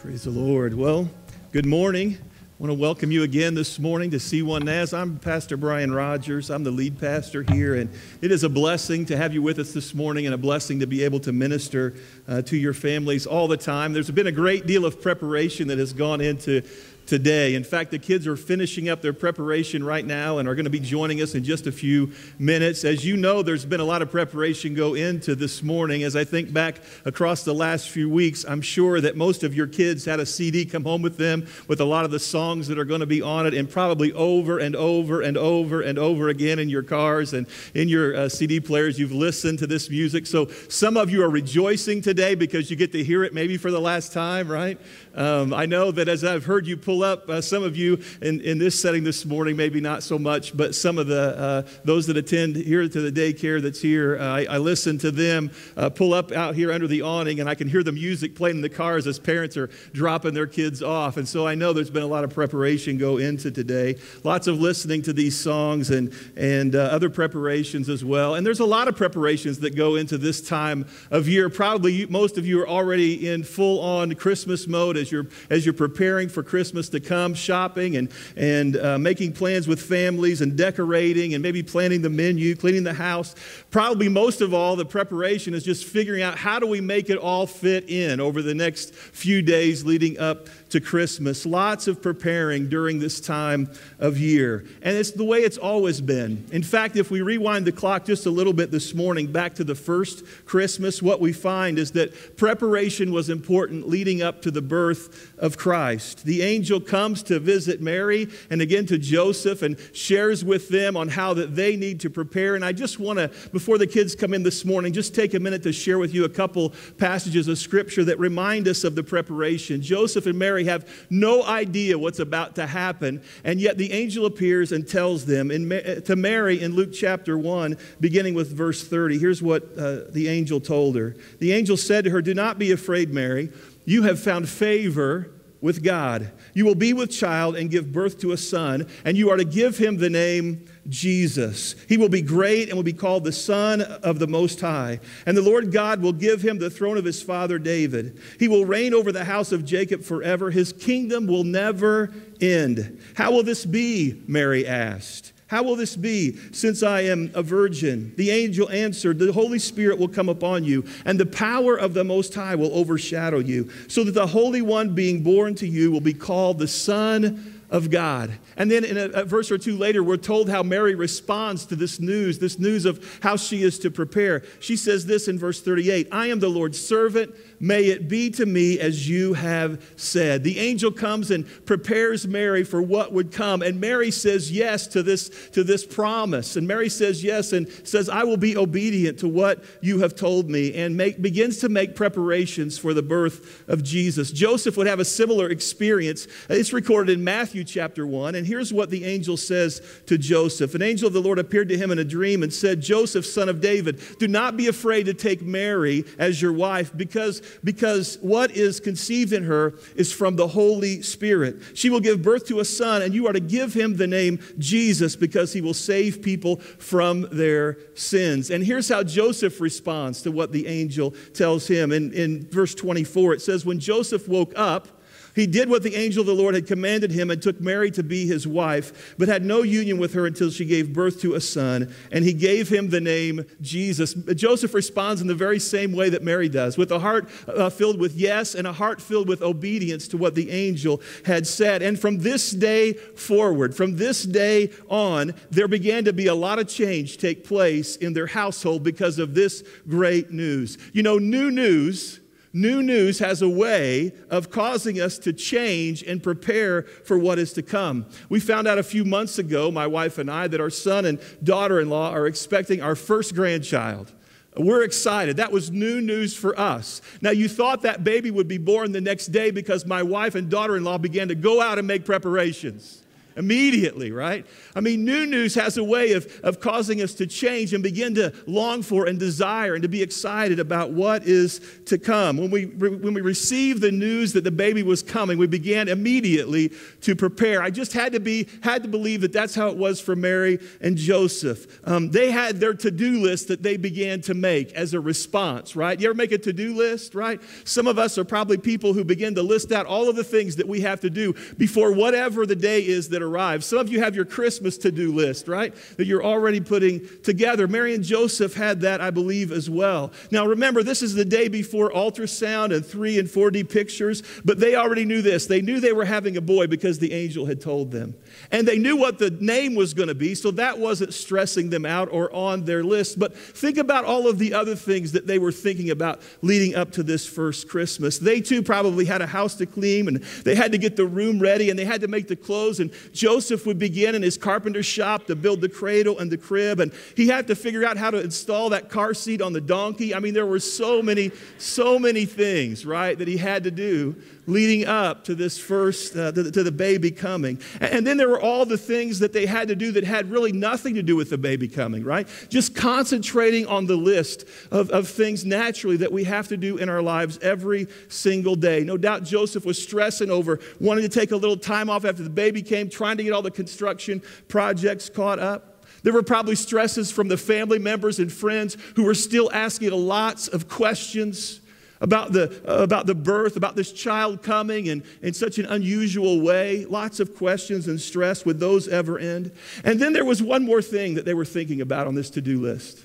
Praise the Lord. Well, good morning. I want to welcome you again this morning to C1 NAS. I'm Pastor Brian Rogers. I'm the lead pastor here, and it is a blessing to have you with us this morning and a blessing to be able to minister uh, to your families all the time. There's been a great deal of preparation that has gone into today. In fact, the kids are finishing up their preparation right now and are going to be joining us in just a few minutes. As you know, there's been a lot of preparation go into this morning. As I think back across the last few weeks, I'm sure that most of your kids had a CD come home with them with a lot of the songs that are going to be on it and probably over and over and over and over again in your cars and in your uh, CD players. You've listened to this music. So some of you are rejoicing today because you get to hear it maybe for the last time, right? Um, I know that as I've heard you pull up, uh, some of you in, in this setting this morning, maybe not so much, but some of the uh, those that attend here to the daycare that's here, uh, I, I, listen to them uh, pull up out here under the awning, and I can hear the music playing in the cars as parents are dropping their kids off. And so I know there's been a lot of preparation go into today. Lots of listening to these songs and and uh, other preparations as well. And there's a lot of preparations that go into this time of year. Probably most of you are already in full on Christmas mode as as you're, as you're preparing for Christmas to come, shopping and, and uh, making plans with families and decorating and maybe planning the menu, cleaning the house. Probably most of all, the preparation is just figuring out how do we make it all fit in over the next few days leading up to Christmas. Lots of preparing during this time of year. And it's the way it's always been. In fact, if we rewind the clock just a little bit this morning back to the first Christmas, what we find is that preparation was important leading up to the birth of Christ. The angel comes to visit Mary and again to Joseph and shares with them on how that they need to prepare. And I just want to, before the kids come in this morning, just take a minute to share with you a couple passages of scripture that remind us of the preparation. Joseph and Mary Mary have no idea what's about to happen, and yet the angel appears and tells them in, to Mary in Luke chapter 1, beginning with verse 30. Here's what uh, the angel told her The angel said to her, Do not be afraid, Mary. You have found favor with God. You will be with child and give birth to a son, and you are to give him the name Jesus. He will be great and will be called the Son of the Most High. And the Lord God will give him the throne of his father David. He will reign over the house of Jacob forever. His kingdom will never end. How will this be? Mary asked. How will this be since I am a virgin? The angel answered, The Holy Spirit will come upon you, and the power of the Most High will overshadow you, so that the Holy One being born to you will be called the Son of God. And then in a, a, verse or two later, we're told how Mary responds to this news, this news of how she is to prepare. She says this in verse 38 I am the Lord's servant. May it be to me as you have said. The angel comes and prepares Mary for what would come. And Mary says yes to this, to this promise. And Mary says yes and says, I will be obedient to what you have told me, and make, begins to make preparations for the birth of Jesus. Joseph would have a similar experience. It's recorded in Matthew chapter 1. And here's what the angel says to Joseph An angel of the Lord appeared to him in a dream and said, Joseph, son of David, do not be afraid to take Mary as your wife, because because what is conceived in her is from the Holy Spirit. She will give birth to a son, and you are to give him the name Jesus because he will save people from their sins. And here's how Joseph responds to what the angel tells him. In, in verse 24, it says, When Joseph woke up, he did what the angel of the Lord had commanded him and took Mary to be his wife, but had no union with her until she gave birth to a son, and he gave him the name Jesus. Joseph responds in the very same way that Mary does, with a heart uh, filled with yes and a heart filled with obedience to what the angel had said. And from this day forward, from this day on, there began to be a lot of change take place in their household because of this great news. You know, new news New news has a way of causing us to change and prepare for what is to come. We found out a few months ago, my wife and I, that our son and daughter in law are expecting our first grandchild. We're excited. That was new news for us. Now, you thought that baby would be born the next day because my wife and daughter in law began to go out and make preparations. Immediately, right? I mean, new news has a way of, of causing us to change and begin to long for and desire and to be excited about what is to come. When we, when we received the news that the baby was coming, we began immediately to prepare. I just had to be, had to believe that that's how it was for Mary and Joseph. Um, they had their to-do list that they began to make as a response, right? You ever make a to-do list, right? Some of us are probably people who begin to list out all of the things that we have to do before whatever the day is that arrives. Some of you have your Christmas to do list, right? That you're already putting together. Mary and Joseph had that, I believe, as well. Now, remember, this is the day before ultrasound and 3 and 4D pictures, but they already knew this. They knew they were having a boy because the angel had told them. And they knew what the name was going to be, so that wasn't stressing them out or on their list. But think about all of the other things that they were thinking about leading up to this first Christmas. They too probably had a house to clean and they had to get the room ready and they had to make the clothes. And Joseph would begin in his carpenter shop to build the cradle and the crib. And he had to figure out how to install that car seat on the donkey. I mean, there were so many, so many things, right, that he had to do leading up to this first, uh, to, to, the baby coming. And then there were all the things that they had to do that had really nothing to do with the baby coming, right? Just concentrating on the list of, of things naturally that we have to do in our lives every single day. No doubt Joseph was stressing over wanting to take a little time off after the baby came, trying to get all the construction projects caught up. There were probably stresses from the family members and friends who were still asking lots of questions about the, about the birth, about this child coming in, in such an unusual way. Lots of questions and stress. Would those ever end? And then there was one more thing that they were thinking about on this to do list.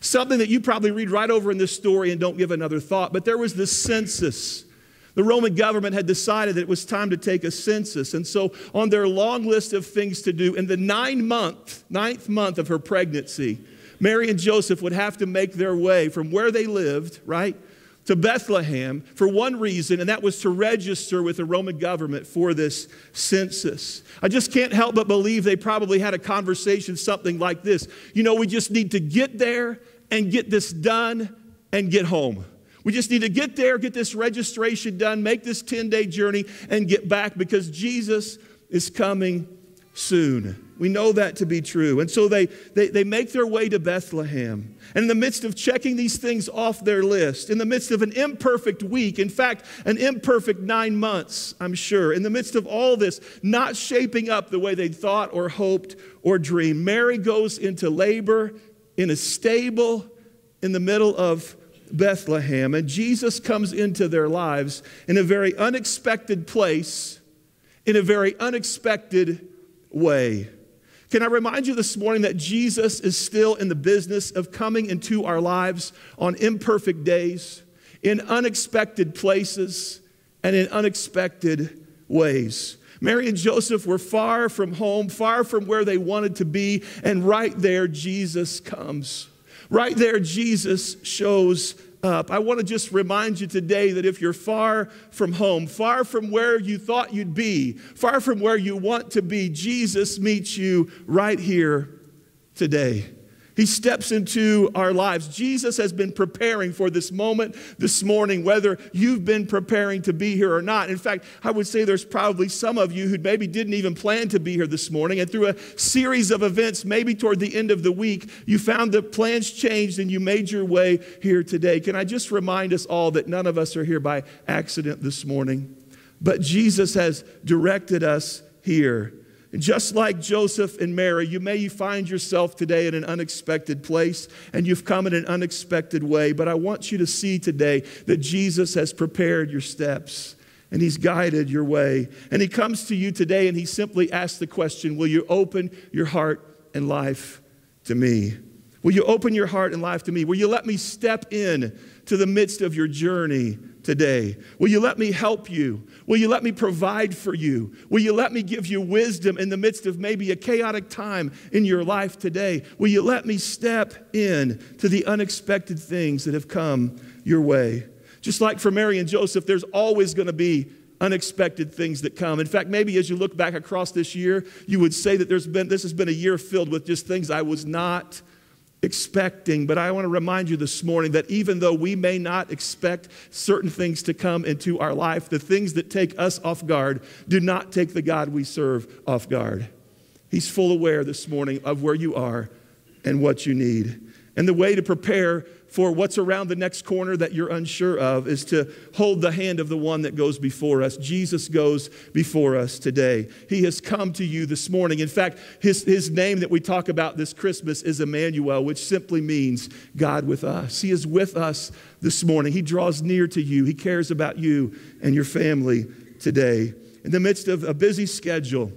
Something that you probably read right over in this story and don't give another thought. But there was this census. The Roman government had decided that it was time to take a census. And so, on their long list of things to do, in the nine month, ninth month of her pregnancy, Mary and Joseph would have to make their way from where they lived, right, to Bethlehem for one reason, and that was to register with the Roman government for this census. I just can't help but believe they probably had a conversation something like this. You know, we just need to get there and get this done and get home. We just need to get there, get this registration done, make this 10 day journey, and get back because Jesus is coming soon. We know that to be true. And so they, they, they make their way to Bethlehem. And in the midst of checking these things off their list, in the midst of an imperfect week, in fact, an imperfect nine months, I'm sure, in the midst of all this not shaping up the way they thought or hoped or dreamed, Mary goes into labor in a stable in the middle of Bethlehem. And Jesus comes into their lives in a very unexpected place, in a very unexpected way. Can I remind you this morning that Jesus is still in the business of coming into our lives on imperfect days, in unexpected places, and in unexpected ways? Mary and Joseph were far from home, far from where they wanted to be, and right there, Jesus comes. Right there, Jesus shows up. I want to just remind you today that if you're far from home, far from where you thought you'd be, far from where you want to be, Jesus meets you right here today. He steps into our lives. Jesus has been preparing for this moment this morning, whether you've been preparing to be here or not. In fact, I would say there's probably some of you who maybe didn't even plan to be here this morning, and through a series of events, maybe toward the end of the week, you found the plans changed and you made your way here today. Can I just remind us all that none of us are here by accident this morning? But Jesus has directed us here. Just like Joseph and Mary, you may find yourself today in an unexpected place and you've come in an unexpected way. But I want you to see today that Jesus has prepared your steps and he's guided your way. And he comes to you today and he simply asks the question Will you open your heart and life to me? Will you open your heart and life to me? Will you let me step in to the midst of your journey today? Will you let me help you? Will you let me provide for you? Will you let me give you wisdom in the midst of maybe a chaotic time in your life today? Will you let me step in to the unexpected things that have come your way? Just like for Mary and Joseph, there's always going to be unexpected things that come. In fact, maybe as you look back across this year, you would say that there's been this has been a year filled with just things I was not expecting. But I want to remind you this morning that even though we may not expect certain things to come into our life, the things that take us off guard do not take the God we serve off guard. He's full aware this morning of where you are and what you need. And the way to prepare for what's around the next corner that you're unsure of is to hold the hand of the one that goes before us. Jesus goes before us today. He has come to you this morning. In fact, his, his name that we talk about this Christmas is Emmanuel, which simply means God with us. He is with us this morning. He draws near to you, He cares about you and your family today. In the midst of a busy schedule,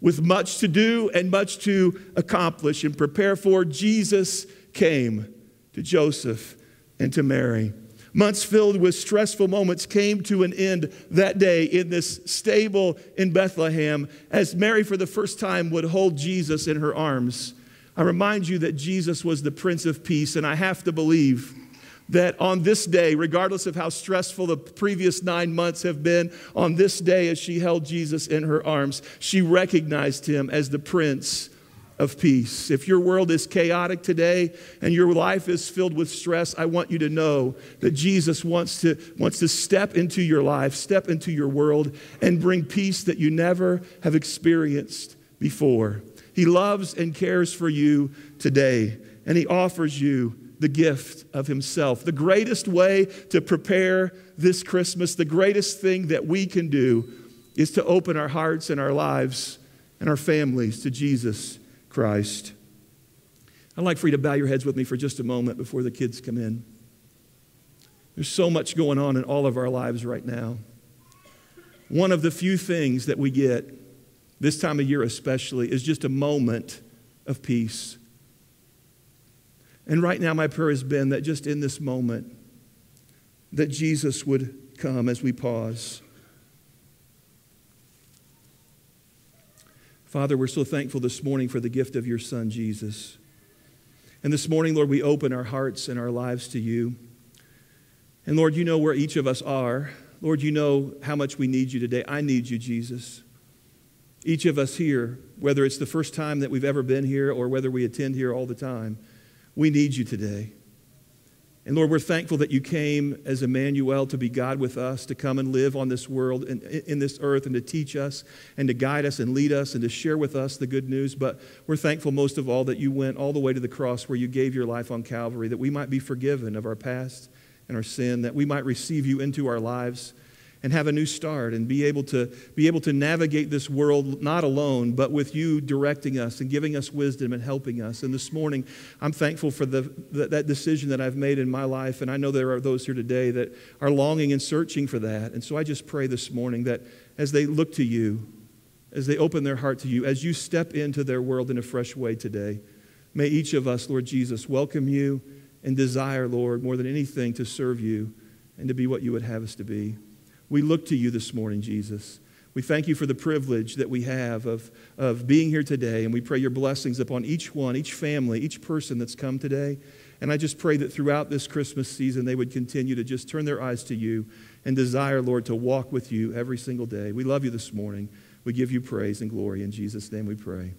with much to do and much to accomplish and prepare for, Jesus came to Joseph and to Mary. Months filled with stressful moments came to an end that day in this stable in Bethlehem as Mary, for the first time, would hold Jesus in her arms. I remind you that Jesus was the Prince of Peace, and I have to believe that on this day, regardless of how stressful the previous nine months have been, on this day, as she held Jesus in her arms, she recognized him as the Prince of peace. If your world is chaotic today and your life is filled with stress, I want you to know that Jesus wants to, wants to step into your life, step into your world, and bring peace that you never have experienced before. He loves and cares for you today, and He offers you the gift of Himself. The greatest way to prepare this Christmas, the greatest thing that we can do, is to open our hearts and our lives and our families to Jesus Christ. I'd like for you to bow your heads with me for just a moment before the kids come in. There's so much going on in all of our lives right now. One of the few things that we get, this time of year especially, is just a moment of peace. And right now, my prayer has been that just in this moment, that Jesus would come as we pause. Father, we're so thankful this morning for the gift of your Son, Jesus. And this morning, Lord, we open our hearts and our lives to you. And Lord, you know where each of us are. Lord, you know how much we need you today. I need you, Jesus. Each of us here, whether it's the first time that we've ever been here or whether we attend here all the time, we need you today. And Lord, we're thankful that you came as Emmanuel to be God with us, to come and live on this world and in this earth and to teach us and to guide us and lead us and to share with us the good news. But we're thankful most of all that you went all the way to the cross where you gave your life on Calvary, that we might be forgiven of our past and our sin, that we might receive you into our lives and have a new start and be able to be able to navigate this world not alone but with you directing us and giving us wisdom and helping us. And this morning i'm thankful for the, the, that decision that i've made in my life. And i know there are those here today that are longing and searching for that. And so i just pray this morning that as they look to you as they open their heart to you as you step into their world in a fresh way today may each of us lord jesus welcome you and desire lord more than anything to serve you and to be what you would have us to be we look to you this morning, Jesus. We thank you for the privilege that we have of, of being here today, and we pray your blessings upon each one, each family, each person that's come today. And I just pray that throughout this Christmas season, they would continue to just turn their eyes to you and desire, Lord, to walk with you every single day. We love you this morning. We give you praise and glory. In Jesus' name we pray.